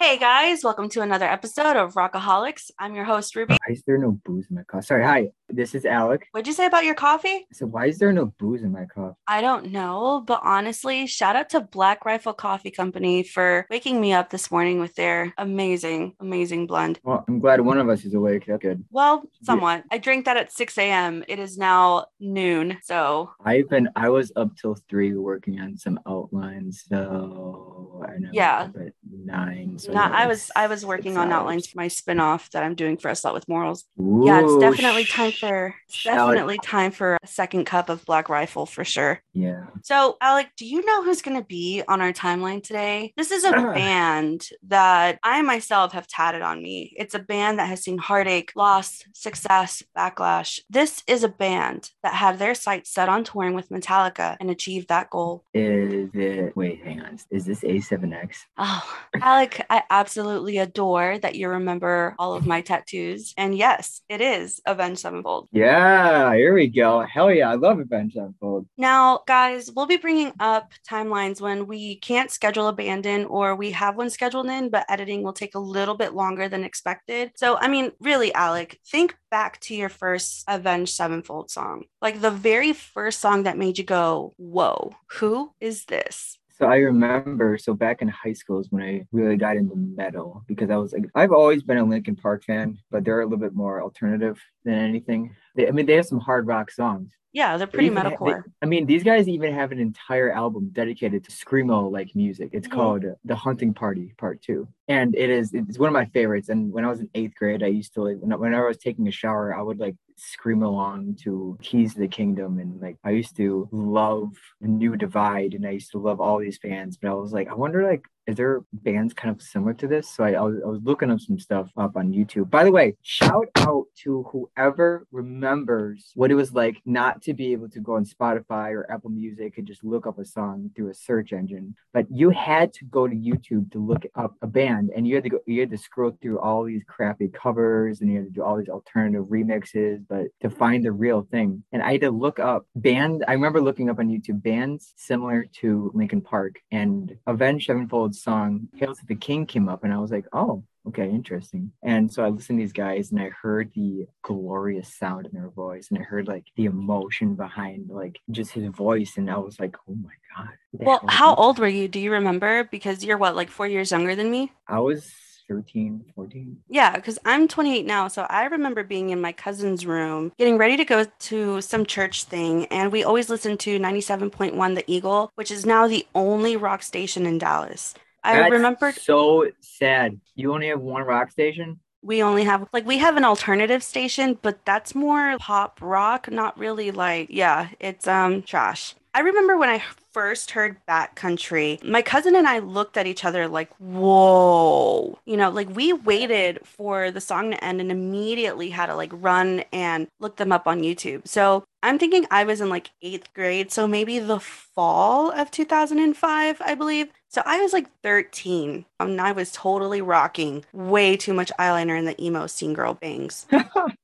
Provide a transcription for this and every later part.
Hey guys, welcome to another episode of Rockaholics. I'm your host, Ruby. Why is there no booze in my coffee? Sorry, hi. This is Alec. What'd you say about your coffee? So why is there no booze in my coffee? I don't know, but honestly, shout out to Black Rifle Coffee Company for waking me up this morning with their amazing, amazing blend. Well, I'm glad one of us is awake. That's good. Well, somewhat. I drank that at 6 a.m. It is now noon, so I've been I was up till three working on some outlines. So I know Yeah. at nine. So not. I was I was working on hours. outlines for my spin-off that I'm doing for A Slut with Morals. Yeah, it's definitely time for it's definitely time for a second cup of Black Rifle for sure. Yeah. So, Alec, do you know who's going to be on our timeline today? This is a band that I myself have tatted on me. It's a band that has seen heartache, loss, success, backlash. This is a band that had their sights set on touring with Metallica and achieved that goal. Is it wait, hang on. Is this A7X? Oh, Alec, I absolutely adore that you remember all of my tattoos. And yes, it is Avenged Sevenfold. Yeah, here we go. Hell yeah, I love Avenged Sevenfold. Now, guys, we'll be bringing up timelines when we can't schedule a band in or we have one scheduled in, but editing will take a little bit longer than expected. So, I mean, really, Alec, think back to your first Avenged Sevenfold song. Like the very first song that made you go, Whoa, who is this? So I remember, so back in high school is when I really got into metal because I was like, I've always been a Linkin Park fan, but they're a little bit more alternative than anything. They, I mean, they have some hard rock songs. Yeah, they're They pretty ha- they- metalcore. I mean, these guys even have an entire album dedicated to screamo like music. It's Mhm. called The Hunting Party Part Two, and it is it's one of my favorites. And when I was in eighth grade, I used to like when- whenever I was taking a shower, I would like scream along to Keys to the Kingdom, and like I used to love New Divide, and I used to love all these bands. But I was like, I wonder like. Is there bands kind of similar to this? So I, I, was, I was looking up some stuff up on YouTube. By the way, shout out to whoever remembers what it was like not to be able to go on Spotify or Apple Music and just look up a song through a search engine. But you had to go to YouTube to look up a band and you had to go you had to scroll through all these crappy covers and you had to do all these alternative remixes, but to find the real thing. And I had to look up band. I remember looking up on YouTube bands similar to Linkin Park and Avenged Sevenfold's song Hail to the King came up and I was like, oh, okay, interesting. And so I listened to these guys and I heard the glorious sound in their voice and I heard like the emotion behind like just his voice. And I was like, oh my God. Well, how old were you? Do you remember? Because you're what, like four years younger than me? I was 13, 14. Yeah, because I'm 28 now. So I remember being in my cousin's room, getting ready to go to some church thing. And we always listened to 97.1 The Eagle, which is now the only rock station in Dallas. I That's remembered so sad. You only have one rock station? we only have, like, we have an alternative station, but that's more pop rock, not really like, yeah, it's um trash. I remember when I first heard Backcountry, my cousin and I looked at each other like, whoa. You know, like we waited for the song to end and immediately had to like run and look them up on YouTube. So I'm thinking I was in like eighth grade. So maybe the fall of 2005, I believe. So I was like 13 and I was totally rocking way too much eyeliner in the emo scene girl bangs.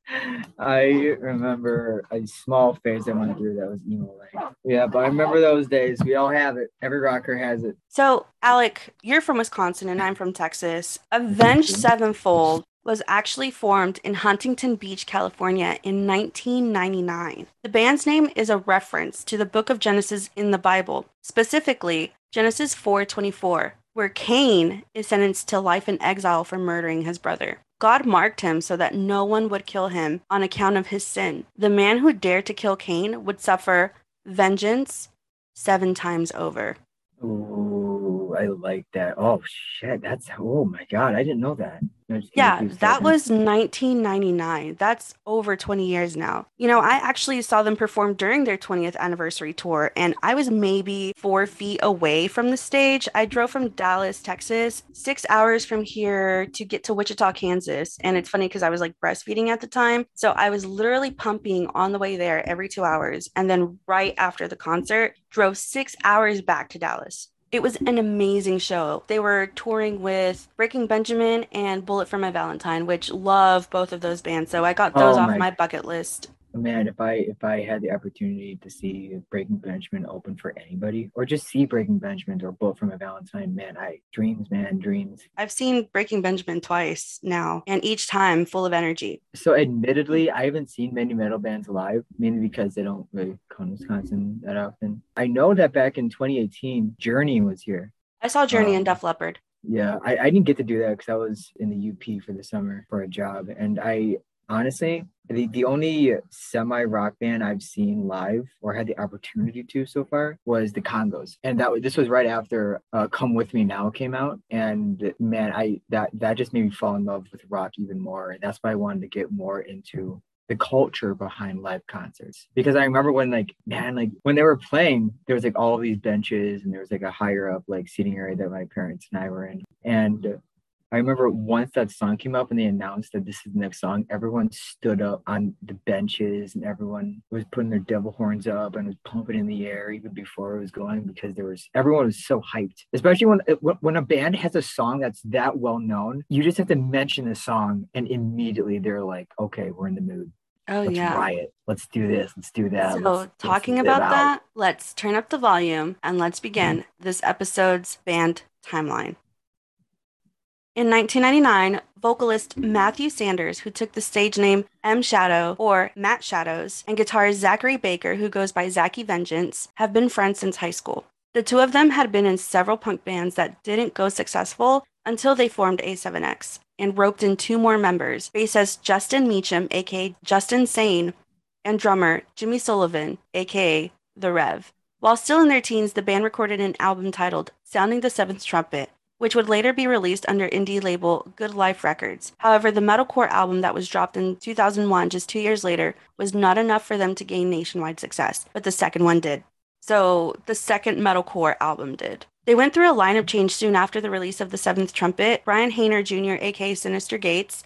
I remember a small phase I went through that was emo like. Yeah, but I remember those days. We all have it. Every rocker has it. So, Alec, you're from Wisconsin and I'm from Texas. Avenged mhm. Sevenfold was actually formed in Huntington Beach, California in 1999. The band's name is a reference to the book of Genesis in the Bible, specifically Genesis 4:24, where Cain is sentenced to life in exile for murdering his brother. God marked him so that no one would kill him on account of his sin. The man who dared to kill Cain would suffer vengeance 7 times over. Ooh, I like that. Oh shit, that's oh my god, I didn't know that. Yeah, that was 1999. That's over 20 years now. You know, I actually saw them perform during their 20th anniversary tour, and I was maybe four feet away from the stage. I drove from Dallas, Texas, six hours from here to get to Wichita, Kansas. And it's funny because I was like breastfeeding at the time. So I was literally pumping on the way there every two hours. And then right after the concert, drove six hours back to Dallas. It was an amazing show. They were touring with Breaking Benjamin and Bullet for My Valentine, which love both of those bands. So I got those Oh off my- my bucket list. Man, if I if I had the opportunity to see Breaking Benjamin open for anybody, or just see Breaking Benjamin or Bullet from a Valentine, man, I dreams, man, dreams. I've seen Breaking Benjamin twice now, and each time full of energy. So, admittedly, I haven't seen many metal bands live, mainly because they don't really come to Wisconsin that often. I know that back in 2018, Journey was here. I saw Journey Um, and Def Leppard. Yeah, I, I didn't get to do that because I was in the UP for the summer for a job. And I honestly, the, the only semi rock band I've seen live or had the opportunity to so far was the Kongos. And that was this was right after uh, Come With Me Now came out. And man, I that that just made me fall in love with rock even more. And that's why I wanted to get more into the culture behind live concerts because I remember when like man like when they were playing there was like all these benches and there was like a higher up like seating area that my parents and I were in and I remember once that song came up and they announced that this is the next song everyone stood up on the benches and everyone was putting their devil horns up and was pumping in the air even before it was going because there was everyone was so hyped especially when when a band has a song that's that well known you just have to mention the song and immediately they're like okay we're in the mood Oh let's yeah. riot. Let's do this. Let's do that. So, let's- let's talking about that, let's turn up the volume and let's begin mm-hmm. this episode's band timeline. In 1999, vocalist Matthew Sanders, who took the stage name M Shadow or Matt Shadows, and guitarist Zachary Baker, who goes by Zacky Vengeance, have been friends since high school. The two of them had been in several punk bands that didn't go successful until they formed A7X and roped in two more members bassist Justin Meacham, aka Justin Sane, and drummer Jimmy Sullivan, aka The Rev. While still in their teens, the band recorded an album titled Sounding the Seventh Trumpet, which would later be released under indie label Good Life Records. However, the metalcore album that was dropped in 2001, just two years later, was not enough for them to gain nationwide success, but the second one did. So the second metalcore album did. They went through a lineup change soon after the release of The Seventh Trumpet. Brian Haner Jr., aka Synyster Gates,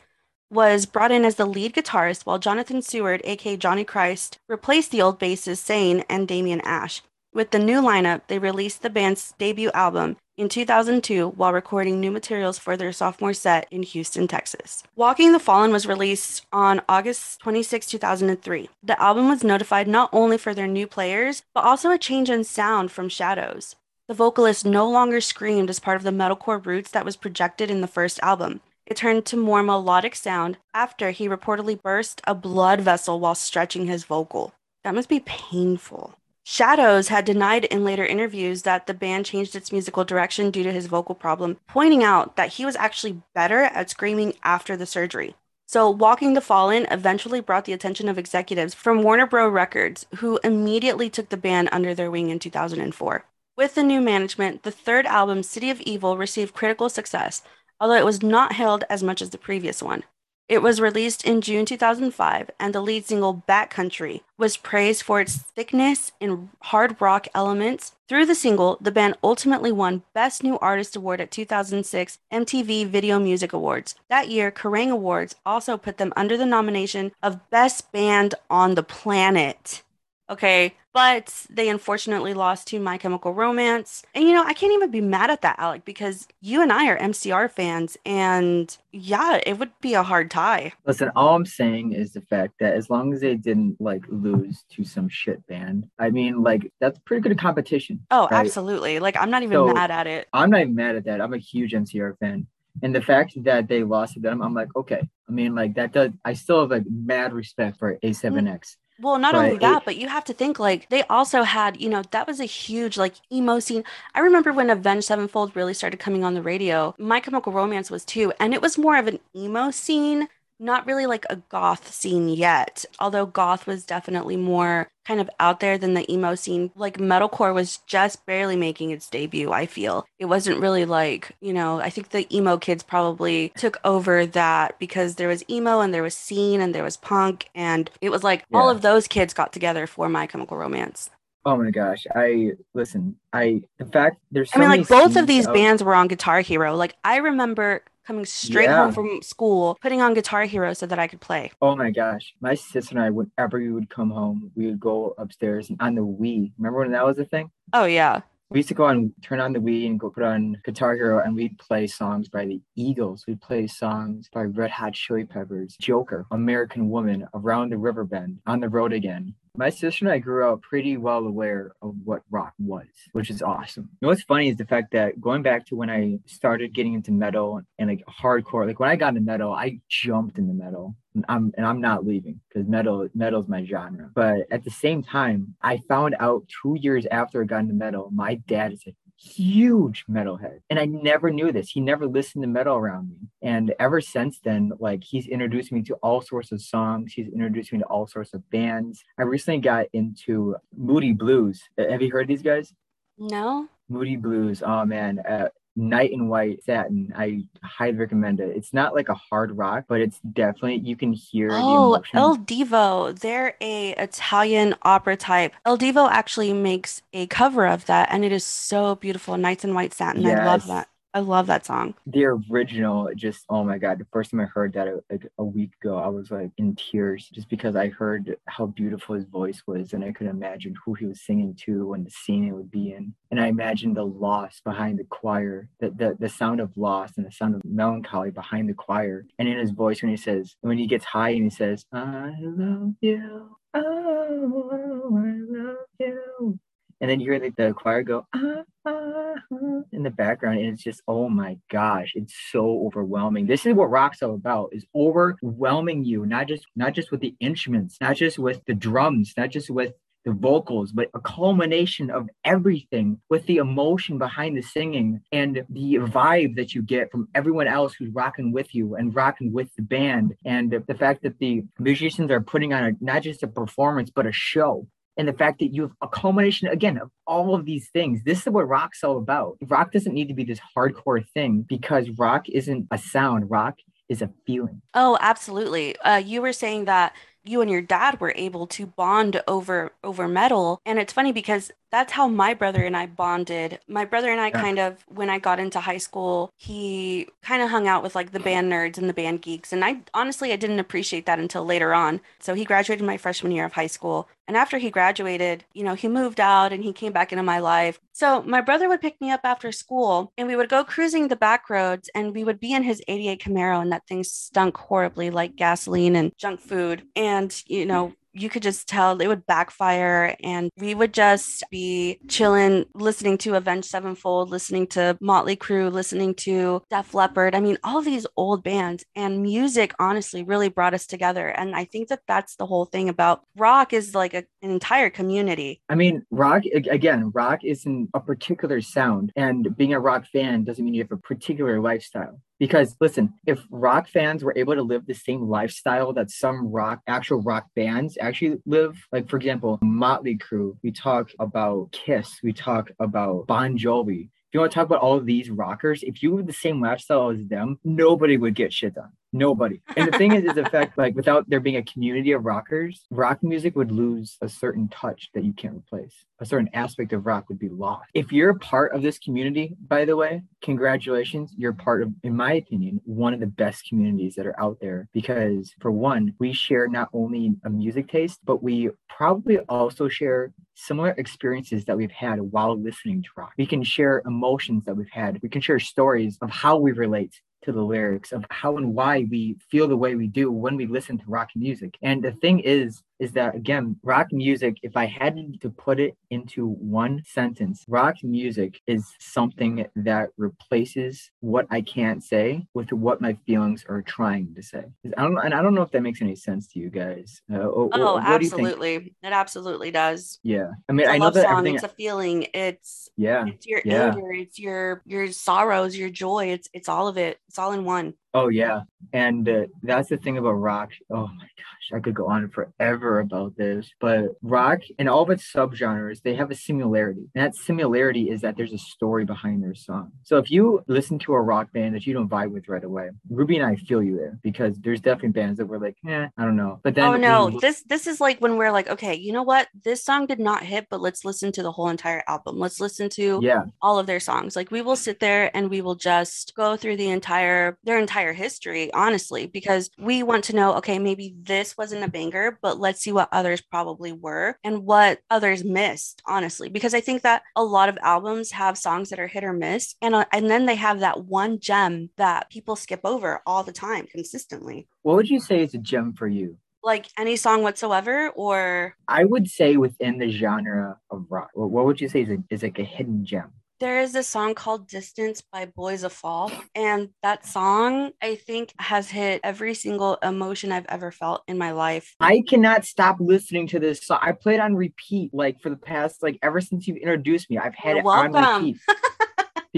was brought in as the lead guitarist, while Jonathan Seward, aka Johnny Christ, replaced the old bassist Sane and Dameon Ash. With the new lineup, they released the band's debut album in 2002 while recording new materials for their sophomore set in Houston, Texas. Waking the Fallen was released on August 26, 2003. The album was notified not only for their new players, but also a change in sound from Shadows. The vocalist no longer screamed as part of the metalcore roots that was projected in the first album. It turned to more melodic sound after he reportedly burst a blood vessel while stretching his vocal. That must be painful. Shadows had denied in later interviews that the band changed its musical direction due to his vocal problem, pointing out that he was actually better at screaming after the surgery. So, Waking the Fallen eventually brought the attention of executives from Warner Bros. Records, who immediately took the band under their wing in 2004. With the new management, the third album, City of Evil, received critical success, although it was not hailed as much as the previous one. It was released in June 2005, and the lead single Backcountry was praised for its thickness and hard rock elements. Through the single, the band ultimately won Best New Artist Award at 2006 MTV Video Music Awards. That year, Kerrang Awards also put them under the nomination of Best Band on the Planet. Okay, but they unfortunately lost to My Chemical Romance. And you know, I can't even be mad at that, Alec, because you and I are MCR fans, and yeah, it would be a hard tie. Listen, all I'm saying is the fact that as long as they didn't like lose to some shit band, I mean, like that's pretty good competition. Oh, right? absolutely. Like, I'm not even So- mad at it. I'm not even mad at that. I'm a huge MCR fan. And the fact that they lost to them, I'm like, okay. I mean, like that does I still have like mad respect for A7X. Well, not But only that, but you have to think like they also had, you know, that was a huge like emo scene. I remember when Avenged Sevenfold really started coming on the radio. My Chemical Romance was too, and it was more of an emo scene, not really like a goth scene yet. Although goth was definitely more kind of out there than the emo scene. Like metalcore was just barely making its debut, I feel. It wasn't really like, you know, I think the emo kids probably took over that because there was emo and there was scene and there was punk and it was like all of those kids got together for My Chemical Romance. Oh my gosh. I listen, I the fact there's so I mean, like both of these out- bands were on Guitar Hero. Like I remember coming straight Yeah. home from school, putting on Guitar Hero so that I could play. Oh my gosh. My sister and I, whenever we would come home, we would go upstairs and on the Wii. Remember when that was a thing? Oh yeah. We used to go and turn on the Wii and go put on Guitar Hero and we'd play songs by the Eagles. We'd play songs by Red Hot Chili Peppers, Joker, American Woman, Around the River Bend, On the Road Again. My sister and I grew up pretty well aware of what rock was, which is awesome. You know what's funny is the fact that going back to when I started getting into metal and like hardcore, like when I got into metal, I jumped into metal. And I'm and I'm not leaving because metal metal is my genre. But at the same time, I found out two years after I got into metal, my dad is a huge metalhead. And I never knew this. He never listened to metal around me. And ever since then, like he's introduced me to all sorts of songs. He's introduced me to all sorts of bands. I recently got into Moody Blues. Have you heard these guys? No. Moody Blues. Oh man, uh, Night in White Satin. I highly recommend it. It's not like a hard rock, but it's definitely you can hear. Oh, Il Divo. They're a Italian opera type. Il Divo actually makes a cover of that, and it is so beautiful. Nights in White Satin. Yes. I love that. I love that song. The original, just oh my god! The first time I heard that uh, like a week ago, I was like in tears just because I heard how beautiful his voice was, and I could imagine who he was singing to and the scene it would be in. And I imagined the loss behind the choir, the the, the sound of loss and the sound of melancholy behind the choir, and in his voice when he says when he gets high and he says, "I love you." Oh, I love you and then you hear the, the choir go ah, ah, ah, in the background and it's just oh my gosh it's so overwhelming this is what rock's all about is overwhelming you not just not just with the instruments not just with the drums not just with the vocals, but a culmination of everything with the emotion behind the singing and the vibe that you get from everyone else who's rocking with you and rocking with the band. And the fact that the musicians are putting on a, not just a performance, but a show and the fact that you have a culmination again of all of these things. This is what rock's all about. Rock doesn't need to be this hardcore thing because rock isn't a sound. Rock is a feeling. Oh, absolutely. Uh, you were saying that you and your dad were able to bond over over metal and it's funny because that's how my brother and I bonded. My brother and I yeah. kind of, when I got into high school, he kind of hung out with like the band nerds and the band geeks. And I honestly, I didn't appreciate that until later on. So he graduated my freshman year of high school. And after he graduated, you know, he moved out and he came back into my life. So my brother would pick me up after school and we would go cruising the back roads and we would be in his 88 Camaro and that thing stunk horribly like gasoline and junk food. And, you know, you could just tell it would backfire and we would just be chilling listening to avenged sevenfold listening to motley crue listening to def leppard. I mean all these old bands and music honestly really brought us together. And i think that that's the whole thing about rock is like a, an entire community. I mean rock again rock isn't a particular sound and being a rock fan doesn't mean you have a particular lifestyle because listen, if rock fans were able to live the same lifestyle that some rock, actual rock bands actually live, like for example, Motley Crue, we talk about Kiss, we talk about Bon Jovi. If you want to talk about all these rockers, if you live the same lifestyle as them, nobody would get shit done. Nobody. And the thing is, is the fact like without there being a community of rockers, rock music would lose a certain touch that you can't replace. A certain aspect of rock would be lost. If you're a part of this community, by the way, congratulations. You're part of, in my opinion, one of the best communities that are out there because for one, we share not only a music taste, but we probably also share similar experiences that we've had while listening to rock. We can share emotions that we've had. We can share stories of how we relate to the lyrics of how and why we feel the way we do when we listen to rock music. And the thing is, is that again, rock music, if I had to put it into one sentence, rock music is something that replaces what I can't say with what my feelings are trying to say. I don't, and I don't know if that makes any sense to you guys. Uh, oh, absolutely. It absolutely does. Yeah. I mean, I know that song, it's a feeling. It's yeah. It's your yeah. anger. It's your your sorrows, your joy. It's it's all of it. It's all in one. Oh yeah, and uh, that's the thing about rock. Oh my gosh, I could go on forever about this. But rock and all of its subgenres, they have a similarity. And that similarity is that there's a story behind their song. So if you listen to a rock band that you don't vibe with right away, Ruby and I feel you there because there's definitely bands that were like, eh, I don't know. But then oh no, this this is like when we're like, okay, you know what? This song did not hit, but let's listen to the whole entire album. Let's listen to yeah all of their songs. Like we will sit there and we will just go through the entire their entire entire history, honestly, because we want to know okay, maybe this wasn't a banger, but let's see what others probably were and what others missed, honestly, because I think that a lot of albums have songs that are hit or miss. And, uh, and then they have that one gem that people skip over all the time consistently. What would you say is a gem for you? Like any song whatsoever, or I would say within the genre of rock. What would you say is, a, is like a hidden gem? There is a song called Distance by Boys of Fall. And that song, I think, has hit every single emotion I've ever felt in my life. I cannot stop listening to this song. I play it on repeat like for the past, like ever since you've introduced me, I've had You're it welcome. on repeat.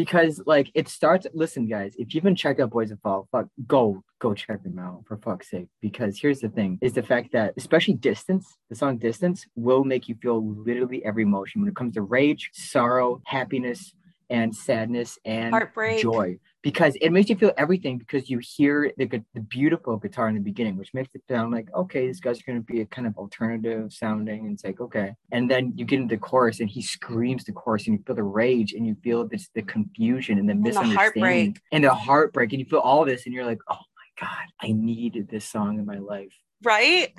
because like it starts listen guys if you haven't checked out boys of fall fuck go go check them out for fuck's sake. Because here's the thing is the fact that especially distance the song distance will make you feel literally every emotion when it comes to rage sorrow happiness and sadness and heartbreak. joy because it makes you feel everything because you hear the, the beautiful guitar in the beginning, which makes it sound like, okay, this guy's going to be a kind of alternative sounding. And it's like, okay. And then you get into the chorus and he screams the chorus and you feel the rage and you feel this, the confusion and the and misunderstanding the and the heartbreak. And you feel all this and you're like, oh my God, I needed this song in my life. Right?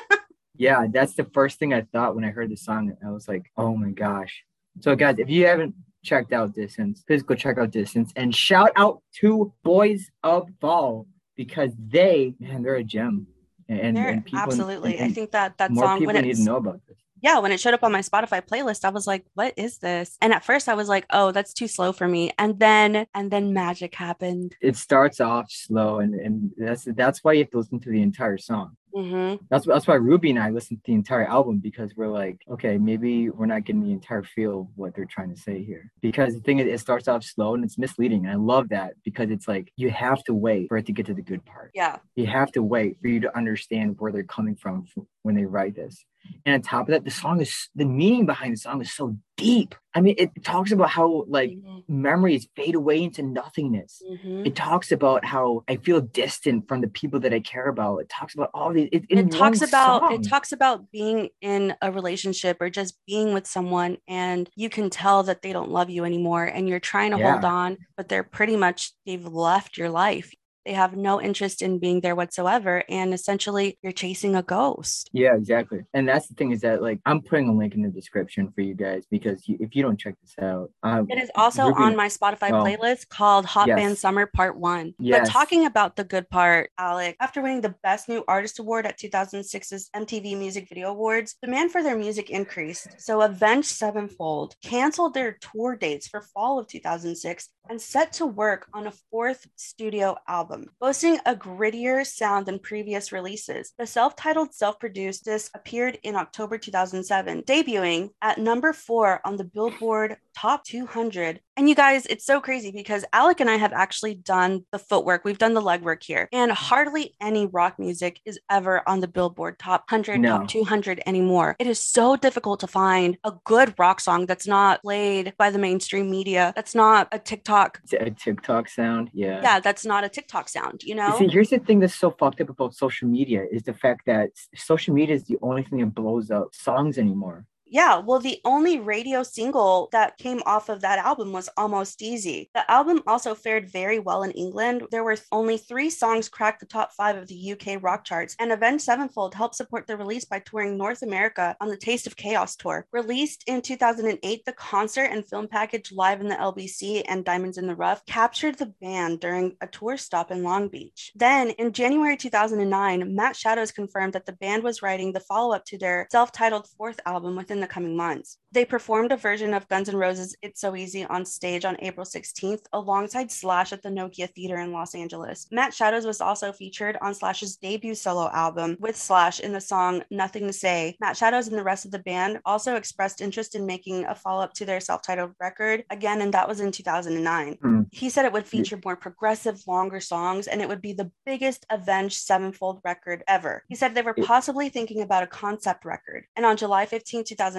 yeah, that's the first thing I thought when I heard the song. I was like, oh my gosh. So, guys, if you haven't checked out Distance, physical go check out Distance and shout out to Boys of Fall because they, man, they're a gem. And, and people, absolutely, and I think that that more song people when need to know about this. Yeah, when it showed up on my Spotify playlist, I was like, "What is this?" And at first, I was like, "Oh, that's too slow for me." And then, and then magic happened. It starts off slow, and and that's that's why you have to listen to the entire song. Mm-hmm. That's that's why Ruby and I listened to the entire album because we're like, okay, maybe we're not getting the entire feel of what they're trying to say here. Because the thing is, it starts off slow and it's misleading, and I love that because it's like you have to wait for it to get to the good part. Yeah, you have to wait for you to understand where they're coming from when they write this. And on top of that, the song is the meaning behind the song is so deep. I mean, it talks about how like mm-hmm. memories fade away into nothingness. Mm-hmm. It talks about how I feel distant from the people that I care about. It talks about all these. It, it talks about song. it talks about being in a relationship or just being with someone, and you can tell that they don't love you anymore, and you're trying to yeah. hold on, but they're pretty much they've left your life. They have no interest in being there whatsoever. And essentially, you're chasing a ghost. Yeah, exactly. And that's the thing is that, like, I'm putting a link in the description for you guys because you, if you don't check this out, um, it is also on my Spotify oh, playlist called Hot yes. Band Summer Part One. Yes. But talking about the good part, Alec, after winning the Best New Artist Award at 2006's MTV Music Video Awards, demand for their music increased. So Avenged Sevenfold canceled their tour dates for fall of 2006 and set to work on a fourth studio album, boasting a grittier sound than previous releases. The self titled, self produced disc appeared in October 2007, debuting at number four on the Billboard Top 200 and you guys, it's so crazy because Alec and I have actually done the footwork. We've done the legwork here, and hardly any rock music is ever on the Billboard top 100, no. top 200 anymore. It is so difficult to find a good rock song that's not played by the mainstream media, that's not a TikTok. A TikTok sound. Yeah. Yeah, that's not a TikTok sound, you know? See, here's the thing that's so fucked up about social media is the fact that social media is the only thing that blows up songs anymore. Yeah, well, the only radio single that came off of that album was Almost Easy. The album also fared very well in England. There were only three songs cracked the top five of the UK rock charts, and Avenged Sevenfold helped support the release by touring North America on the Taste of Chaos tour. Released in 2008, the concert and film package Live in the LBC and Diamonds in the Rough captured the band during a tour stop in Long Beach. Then, in January 2009, Matt Shadows confirmed that the band was writing the follow up to their self titled fourth album within the coming months. They performed a version of Guns N' Roses' It's So Easy on stage on April 16th alongside Slash at the Nokia Theater in Los Angeles. Matt Shadows was also featured on Slash's debut solo album with Slash in the song Nothing to Say. Matt Shadows and the rest of the band also expressed interest in making a follow up to their self titled record again, and that was in 2009. Mm. He said it would feature more progressive, longer songs and it would be the biggest Avenged Sevenfold record ever. He said they were possibly thinking about a concept record. And on July 15, 2009,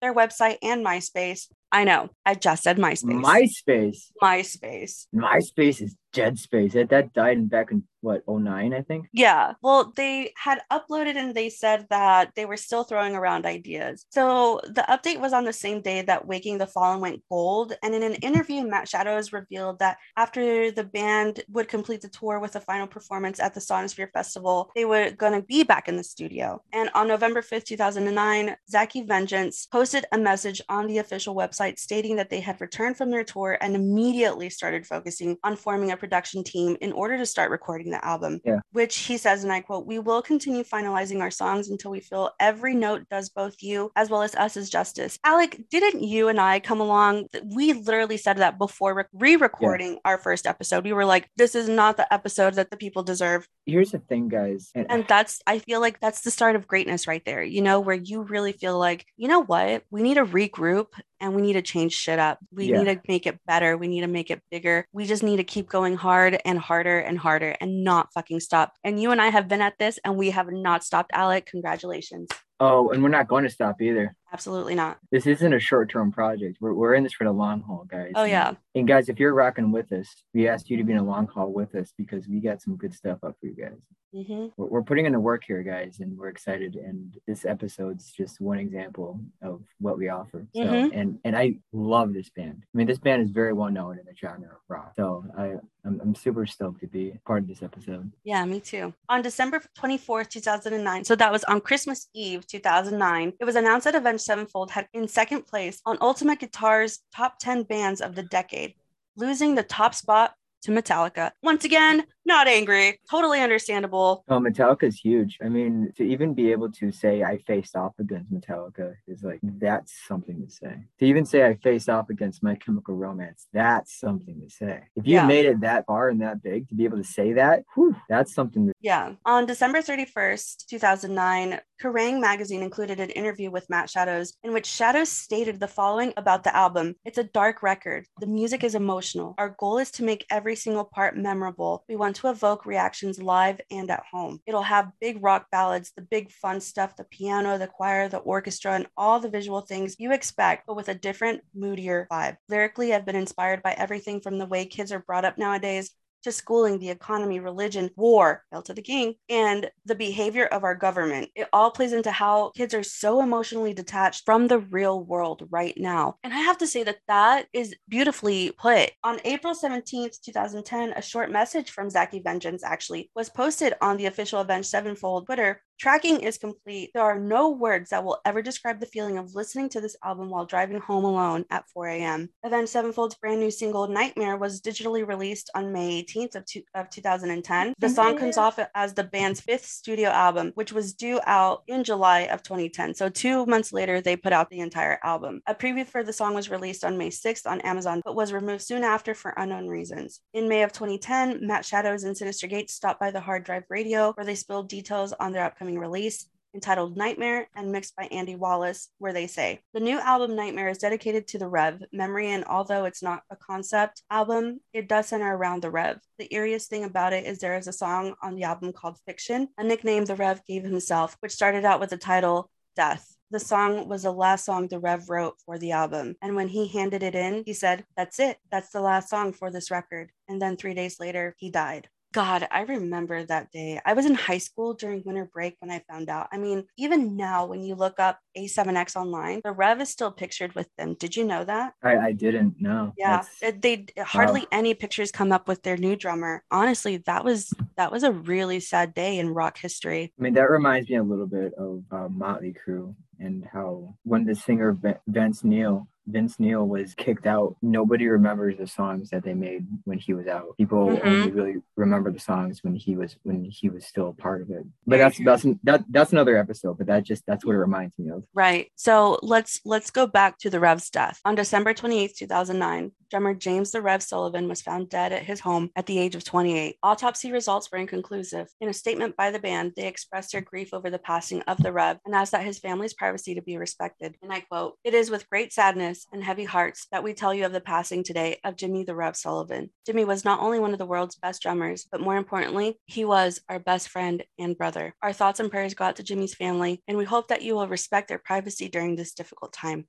their website and MySpace. I know. I just said MySpace. MySpace. MySpace. MySpace is dead space. That that died in back in what 09 I think. Yeah. Well, they had uploaded and they said that they were still throwing around ideas. So the update was on the same day that Waking the Fallen went gold. And in an interview, Matt Shadows revealed that after the band would complete the tour with a final performance at the Sonisphere Festival, they were going to be back in the studio. And on November 5th, 2009, Zacky Vengeance posted a message on the official website stating that they had returned from their tour and immediately started focusing on forming a production team in order to start recording the album. Yeah. Which he says, and I quote, We will continue finalizing our songs until we feel every note does both you as well as us as justice. Alec, didn't you and I come along? We literally said that before re recording yeah. our first episode. We were like, This is not the episode that the people deserve. Here's the thing, guys. And, and that's, I feel like that's the start of greatness right there, you know, where you really feel like, you know what? We need to regroup and we need to change shit up. We yeah. need to make it better. We need to make it bigger. We just need to keep going hard and harder and harder and not fucking stop. And you and I have been at this and we have not stopped, Alec. Congratulations. Oh, and we're not going to stop either. Absolutely not. This isn't a short term project. We're, we're in this for the long haul, guys. Oh, yeah. And, guys, if you're rocking with us, we asked you to be in a long haul with us because we got some good stuff up for you guys. Mm-hmm. We're, we're, putting in the work here, guys, and we're excited. And this episode's just one example of what we offer. So, mm-hmm. and and I love this band. I mean, this band is very well known in the genre of rock. So I I'm, I'm super stoked to be part of this episode. Yeah, me too. On December 24th, 2009, so that was on Christmas Eve 2009, it was announced that Avenged Sevenfold had in second place on Ultimate Guitar's top 10 bands of the decade, losing the top spot to Metallica. Once again, not angry, totally understandable. Oh, Metallica is huge. I mean, to even be able to say I faced off against Metallica is like that's something to say. To even say I faced off against My Chemical Romance, that's something to say. If you yeah. made it that far and that big, to be able to say that, whew, that's something. To- yeah. On December 31st, 2009, Kerrang! magazine included an interview with Matt Shadows in which Shadows stated the following about the album It's a dark record. The music is emotional. Our goal is to make every single part memorable. We want to evoke reactions live and at home. It'll have big rock ballads, the big fun stuff, the piano, the choir, the orchestra, and all the visual things you expect, but with a different, moodier vibe. Lyrically, I've been inspired by everything from the way kids are brought up nowadays to schooling, the economy, religion, war, hail to the king, and the behavior of our government. It all plays into how kids are so emotionally detached from the real world right now. And I have to say that that is beautifully put. On April 17th, 2010, a short message from Zacky Vengeance actually was posted on the official Avenged Sevenfold Twitter Tracking is complete. There are no words that will ever describe the feeling of listening to this album while driving home alone at 4 a.m. Avenged Sevenfold's brand new single Nightmare was digitally released on May 18th of, two, of 2010. The song comes off as the band's fifth studio album, which was due out in July of 2010. So two months later, they put out the entire album. A preview for the song was released on May 6th on Amazon, but was removed soon after for unknown reasons. In May of 2010, Matt Shadows and Synyster Gates stopped by the Hard Drive Radio, where they spilled details on their upcoming upcoming release entitled Nightmare and mixed by Andy Wallace, where they say the new album Nightmare is dedicated to the Rev memory, and although it's not a concept album, it does center around the Rev. The eeriest thing about it is there is a song on the album called Fiction, a nickname the Rev gave himself, which started out with the title Death. The song was the last song the Rev wrote for the album. And when he handed it in, he said, That's it. That's the last song for this record. And then three days later, he died. God, I remember that day. I was in high school during winter break when I found out. I mean, even now, when you look up A7X online, the Rev is still pictured with them. Did you know that? I, I didn't know. Yeah, it, they hardly wow. any pictures come up with their new drummer. Honestly, that was that was a really sad day in rock history. I mean, that reminds me a little bit of uh, Motley Crue and how when the singer Vince Neil Vince Neil was kicked out, nobody remembers the songs that they made when he was out. People mm-hmm. only really remember the songs when he was when he was still part of it. But that's that's that, that's another episode. But that just that's what it reminds me of. Right. So let's let's go back to the Rev's death on December twenty eighth, two thousand nine. Drummer James the Rev Sullivan was found dead at his home at the age of 28. Autopsy results were inconclusive. In a statement by the band, they expressed their grief over the passing of the Rev and asked that his family's privacy to be respected. And I quote, It is with great sadness and heavy hearts that we tell you of the passing today of Jimmy the Rev Sullivan. Jimmy was not only one of the world's best drummers, but more importantly, he was our best friend and brother. Our thoughts and prayers go out to Jimmy's family, and we hope that you will respect their privacy during this difficult time.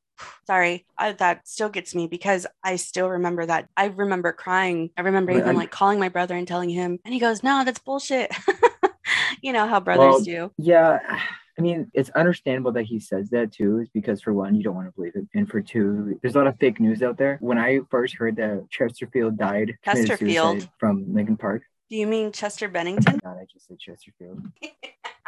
Sorry, I, that still gets me because I still remember that. I remember crying. I remember even I'm- like calling my brother and telling him, and he goes, "No, that's bullshit." you know how brothers Well, do. Yeah, I mean, it's understandable that he says that too, is because for one, you don't want to believe it, and for two, there's a lot of fake news out there. When I first heard that Chesterfield died, Chesterfield? from Linkin Park, Do you mean Chester Bennington? God, I just said Chesterfield.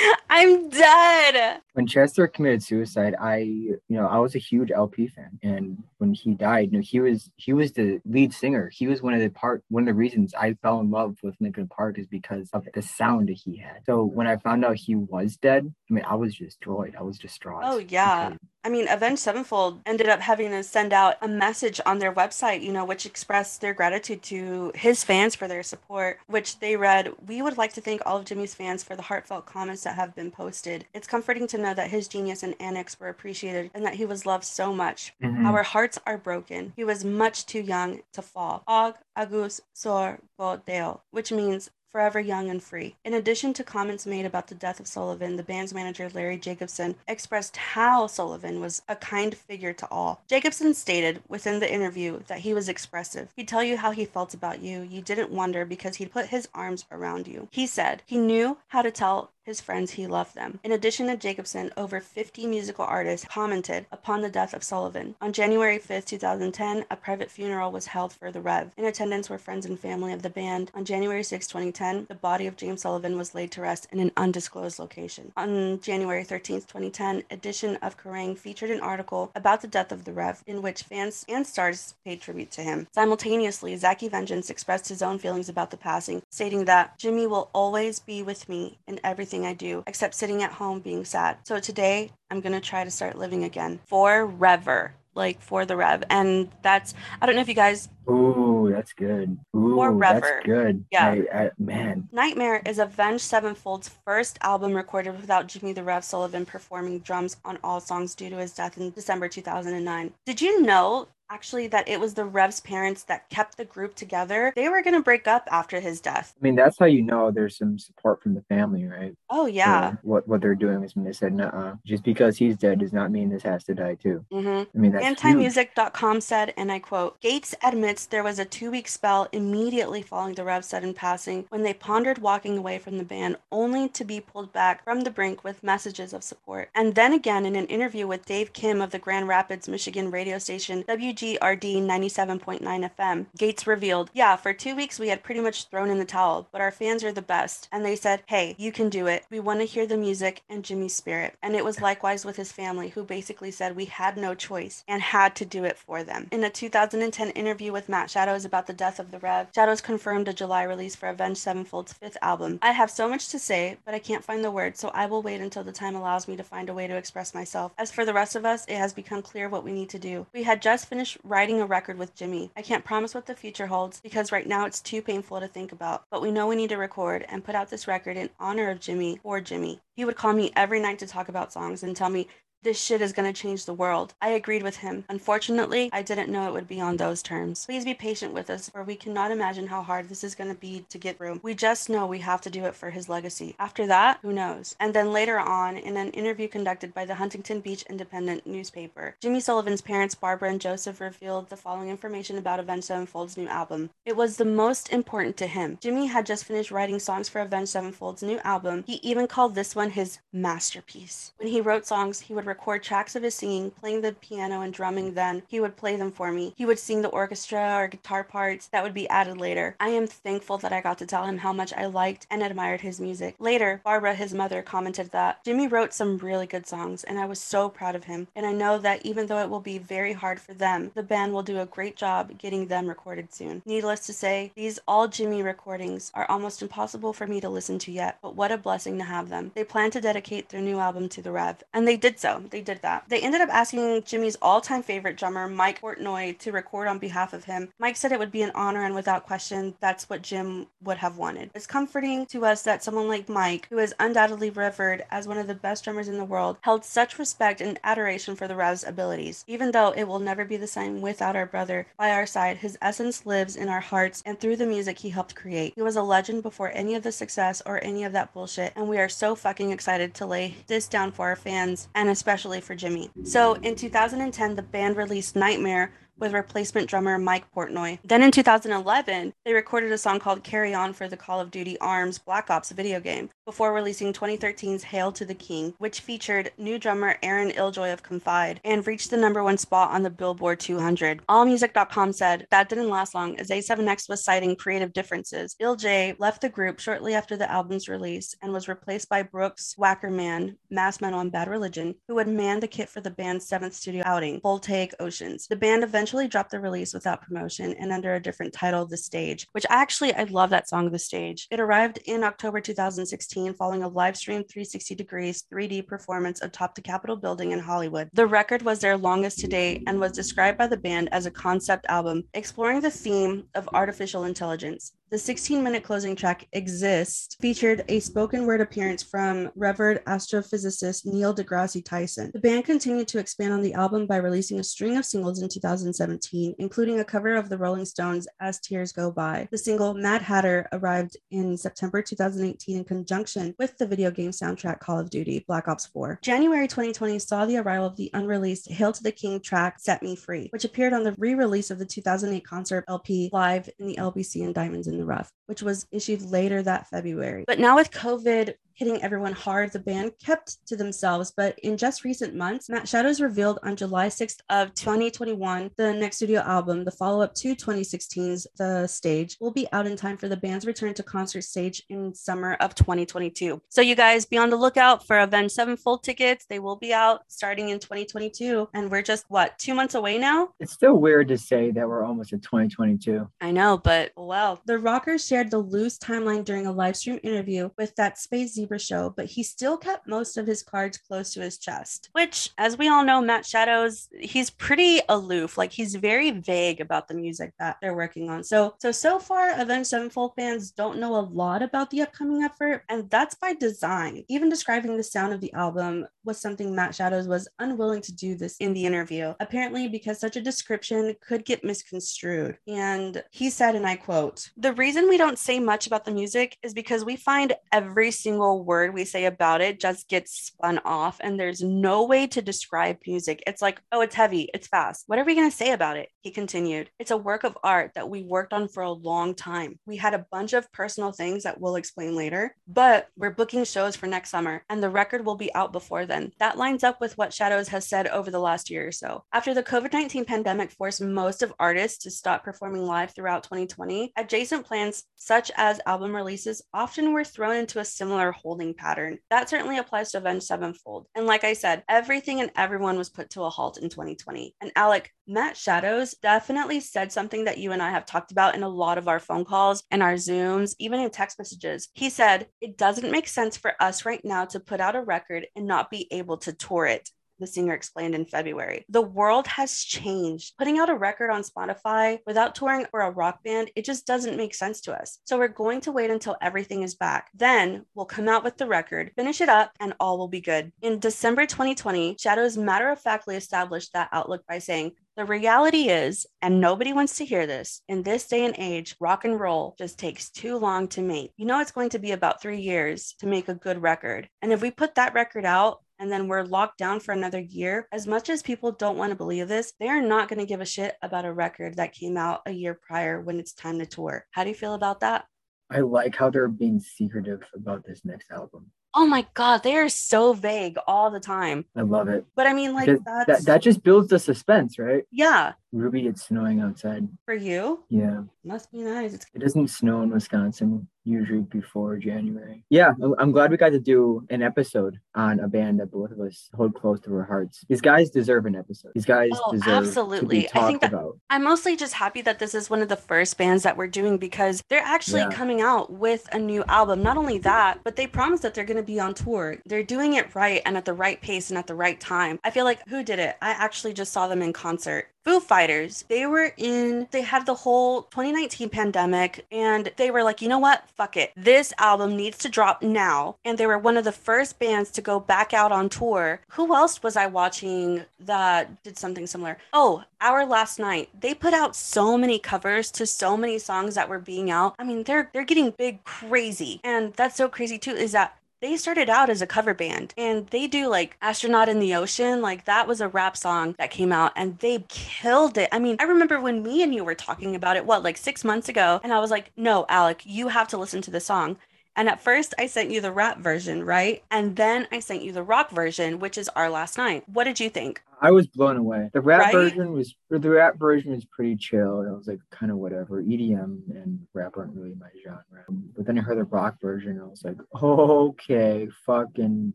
I'm dead. When Chester committed suicide, I, you know, I was a huge LP fan, and when he died, you know, he was he was the lead singer. He was one of the part one of the reasons I fell in love with Linkin Park is because of the sound that he had. So when I found out he was dead, I mean, I was destroyed. I was distraught. Oh, yeah. I mean, Avenged Sevenfold ended up having to send out a message on their website, you know, which expressed their gratitude to his fans for their support, which they read, We would like to thank all of Jimmy's fans for the heartfelt comments that have been posted. It's comforting to know that his genius and annex were appreciated and that he was loved so much. Mhm. Our hearts are broken. He was much too young to fall. Og agus sor bodeo, which means forever young and free. In addition to comments made about the death of Sullivan, the band's manager Larry Jacobson expressed how Sullivan was a kind figure to all. Jacobson stated within the interview that he was expressive. He'd tell you how he felt about you. You didn't wonder because he'd put his arms around you. He said he knew how to tell his friends he loved them. In addition to Jacobson, over 50 musical artists commented upon the death of Sullivan. On January 5, 2010, a private funeral was held for the Rev. In attendance were friends and family of the band. On January 6, 2010, the body of James Sullivan was laid to rest in an undisclosed location. On January 13, 2010, edition of Kerrang featured an article about the death of the Rev in which fans and stars paid tribute to him. Simultaneously, Zacky Vengeance expressed his own feelings about the passing, stating that Jimmy will always be with me in everything I do, except sitting at home being sad. So today, I'm going to try to start living again forever, like for the Rev. And that's, I don't know if you guys Ooh, that's good. Ooh, Forever. that's good. Yeah. I, I, man. Nightmare is Avenged Sevenfold's first album recorded without Jimmy the Rev Sullivan performing drums on all songs due to his death in December 2009. Did you know actually that it was the Rev's parents that kept the group together? They were going to break up after his death. I mean, that's how you know there's some support from the family, right? Oh yeah. For What what they're doing is when they said, "Nuh-uh." Just because he's dead does not mean this has to die too. Mhm. I mean, that's. Antimusic.com said, and I quote, Gates admits there was a two week spell immediately following the Rev's sudden passing when they pondered walking away from the band, only to be pulled back from the brink with messages of support. And then again, in an interview with Dave Kim of the Grand Rapids, Michigan radio station WGRD 97.9 FM, Gates revealed, Yeah, for two weeks we had pretty much thrown in the towel, but our fans are the best. And they said, Hey, you can do it. We want to hear the music and Jimmy's spirit. And it was likewise with his family, who basically said we had no choice and had to do it for them. In a 2010 interview with Matt Shadows about the death of the Rev, Shadows confirmed a July release for Avenged Sevenfold's fifth album. I have so much to say, but I can't find the words, so I will wait until the time allows me to find a way to express myself. As for the rest of us, it has become clear what we need to do. We had just finished writing a record with Jimmy. I can't promise what the future holds because right now it's too painful to think about, but we know we need to record and put out this record in honor of Jimmy or Jimmy. He would call me every night to talk about songs and tell me this shit is going to change the world. I agreed with him. Unfortunately, I didn't know it would be on those terms. Please be patient with us, for we cannot imagine how hard this is going to be to get through. We just know we have to do it for his legacy. After that, who knows? And then later on, in an interview conducted by the Huntington Beach Independent newspaper, Jimmy Sullivan's parents, Barbara and Joseph, revealed the following information about Avenged Sevenfold's new album. It was the most important to him. Jimmy had just finished writing songs for Avenged Sevenfold's new album. He even called this one his masterpiece. When he wrote songs, he would record tracks of his singing, playing the piano and drumming then. He would play them for me. He would sing the orchestra or guitar parts that would be added later. I am thankful that I got to tell him how much I liked and admired his music. Later, Barbara, his mother, commented that Jimmy wrote some really good songs and I was so proud of him. And I know that even though it will be very hard for them, the band will do a great job getting them recorded soon. Needless to say, these all Jimmy recordings are almost impossible for me to listen to yet, but what a blessing to have them. They plan to dedicate their new album to the Rev, and they did so. Um, they did that. They ended up asking Jimmy's all-time favorite drummer, Mike Portnoy, to record on behalf of him. Mike said it would be an honor, and without question, that's what Jim would have wanted. It's comforting to us that someone like Mike, who is undoubtedly revered as one of the best drummers in the world, held such respect and adoration for the Rev's abilities. Even though it will never be the same without our brother by our side, his essence lives in our hearts and through the music he helped create. He was a legend before any of the success or any of that bullshit, and we are so fucking excited to lay this down for our fans and especially especially for Jimmy. So in 2010, the band released Nightmare with replacement drummer Mike Portnoy. Then in 2011, they recorded a song called Carry On for the Call of Duty Arms Black Ops video game before releasing 2013's Hail to the King, which featured new drummer Arin Ilejay of Confide and reached the number one spot on the Billboard 200. AllMusic.com said that didn't last long as A7X was citing creative differences. Illjoy left the group shortly after the album's release and was replaced by Brooks Wackerman, Mass Metal and Bad Religion, who would man the kit for the band's seventh studio outing, Voltaic Oceans. The band eventually eventually dropped the release without promotion and under a different title, The Stage, which actually, I love that song, The Stage. It arrived in October 2016 following a live stream 360 degrees 3D performance atop the Capitol building in Hollywood. The record was their longest to date and was described by the band as a concept album exploring the theme of artificial intelligence. The 16 minute closing track, Exist, featured a spoken word appearance from Revered astrophysicist Neil deGrasse Tyson. The band continued to expand on the album by releasing a string of singles in 2017, including a cover of the Rolling Stones' As Tears Go By. The single Mad Hatter arrived in September 2018 in conjunction with the video game soundtrack Call of Duty Black Ops 4. January 2020 saw the arrival of the unreleased Hail to the King track Set Me Free, which appeared on the re release of the 2008 concert LP Live in the LBC and Diamonds in the Rough, which was issued later that February. But now with COVID hitting everyone hard, the band kept to themselves. But in just recent months, Matt Shadows revealed on July 6th of 2021 the next studio album, the follow-up to 2016's The Stage, will be out in time for the band's return to concert stage in summer of 2022. So you guys be on the lookout for Avenged Sevenfold tickets. They will be out starting in 2022. And we're just what, two months away now? It's still weird to say that we're almost in 2022. I know, but well. The Rockers shared the loose timeline during a live stream interview with that Space Zebra show, but he still kept most of his cards close to his chest. Which, as we all know, Matt Shadows, he's pretty aloof. Like he's very vague about the music that they're working on. So, so so far, Avenged Sevenfold fans don't know a lot about the upcoming effort, and that's by design. Even describing the sound of the album was something Matt Shadows was unwilling to do this in the interview. Apparently, because such a description could get misconstrued. And he said, and I quote, "The reason we don't say much about the music is because we find every single single word we say about it just gets spun off and there's no way to describe music. It's like, oh, it's heavy, it's fast. What are we going to say about it? He continued. It's a work of art that we worked on for a long time. We had a bunch of personal things that we'll explain later, but we're booking shows for next summer and the record will be out before then. That lines up with what Shadows has said over the last year or so. After the COVID 19 pandemic forced most of artists to stop performing live throughout 2020, adjacent plans such as album releases often were thrown into a similar holding pattern. That certainly applies to Avenged Sevenfold. And like I said, everything and everyone was put to a halt in 2020. And Alec, Matt Shadows definitely said something that you and I have talked about in a lot of our phone calls and our Zooms, even in text messages. He said, It doesn't make sense for us right now to put out a record and not be able to tour it the singer explained in February. The world has changed. Putting out a record on Spotify without touring or a rock band, it just doesn't make sense to us. So we're going to wait until everything is back. Then we'll come out with the record, finish it up, and all will be good. In December 2020, Shadows matter of factly established that outlook by saying, the reality is, and nobody wants to hear this, in this day and age, rock and roll just takes too long to make. You know, it's going to be about three years to make a good record. And if we put that record out, and then we're locked down for another year. As much as people don't want to believe this, they are not going to give a shit about a record that came out a year prior when it's time to tour. How do you feel about that? I like how they're being secretive about this next album. Oh my god, they are so vague all the time. I love it. But I mean, like that that just builds the suspense, right? Yeah. Ruby, it's snowing outside. For you? Yeah. Must be nice. It's... It doesn't snow in Wisconsin usually before January. Yeah, I'm glad we got to do an episode on a band that both of us hold close to our hearts. These guys deserve an episode. These guys oh, deserve absolutely. I think that, about. I'm mostly just happy that this is one of the first bands that we're doing because they're actually yeah. coming out with a new album. Not only that, but they promise that they're going to be on tour. They're doing it right and at the right pace and at the right time. I feel like who did it? I actually just saw them in concert Foo Fighters, they were in, they had the whole 2019 pandemic and they were like, you know what? Fuck it. This album needs to drop now. And they were one of the first bands to go back out on tour. Who else was I watching that did something similar? Oh, Our Last Night. They put out so many covers to so many songs that were being out. I mean, they're they're getting big crazy. And that's so crazy too is that they started out as a cover band and they do like Astronaut in the Ocean. Like that was a rap song that came out and they killed it. I mean, I remember when me and you were talking about it, what, like six months ago? And I was like, no, Alec, you have to listen to the song. And at first, I sent you the rap version, right? And then I sent you the rock version, which is Our Last Night. What did you think? I was blown away. The rap Right? version was the rap version was pretty chill. I was like kind of whatever. EDM and rap aren't really my genre. But then I heard the rock version. I was like, okay, fucking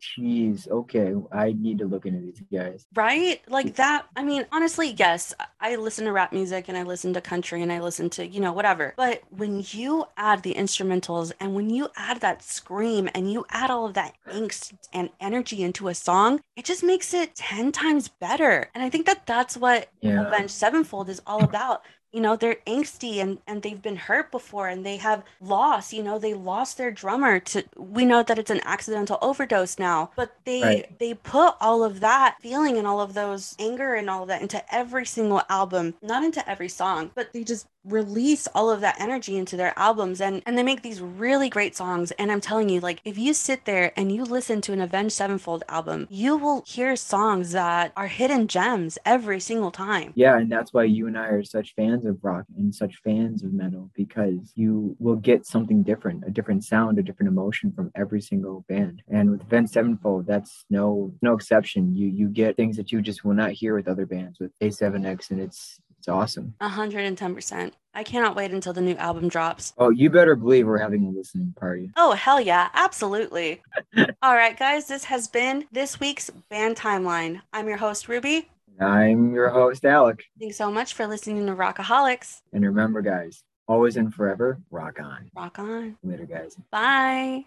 cheese. Okay, I need to look into these guys. Right? Like that. I mean, honestly, yes, I listen to rap music and I listen to country and I listen to, you know, whatever. But when you add the instrumentals and when you add that scream and you add all of that angst and energy into a song, it just makes it 10 times better. And I think that that's what Yeah. Avenged Sevenfold is all about. You know, they're angsty and, and they've been hurt before and they have lost, you know, they lost their drummer to we know that it's an accidental overdose now, but they Right. they put all of that feeling and all of those anger and all of that into every single album, not into every song, but they just release all of that energy into their albums and and they make these really great songs and I'm telling you like if you sit there and you listen to an Avenged Sevenfold album, you will hear songs that are hidden gems every single time. Yeah, and that's why you and I are such fans of rock and such fans of metal because you will get something different, a different sound, a different emotion from every single band. And with Avenged Sevenfold, that's no no exception. You you get things that you just will not hear with other bands with A7X, and it's it's awesome. 110%. I cannot wait until the new album drops. Oh, you better believe we're having a listening party. Oh, hell yeah, absolutely. All right, guys, this has been this week's band timeline. I'm your host, Ruby. I'm your host, Alec. Thanks so much for listening to Rockaholics. And remember, guys, always and forever, rock on. Rock on. Later, guys. Bye.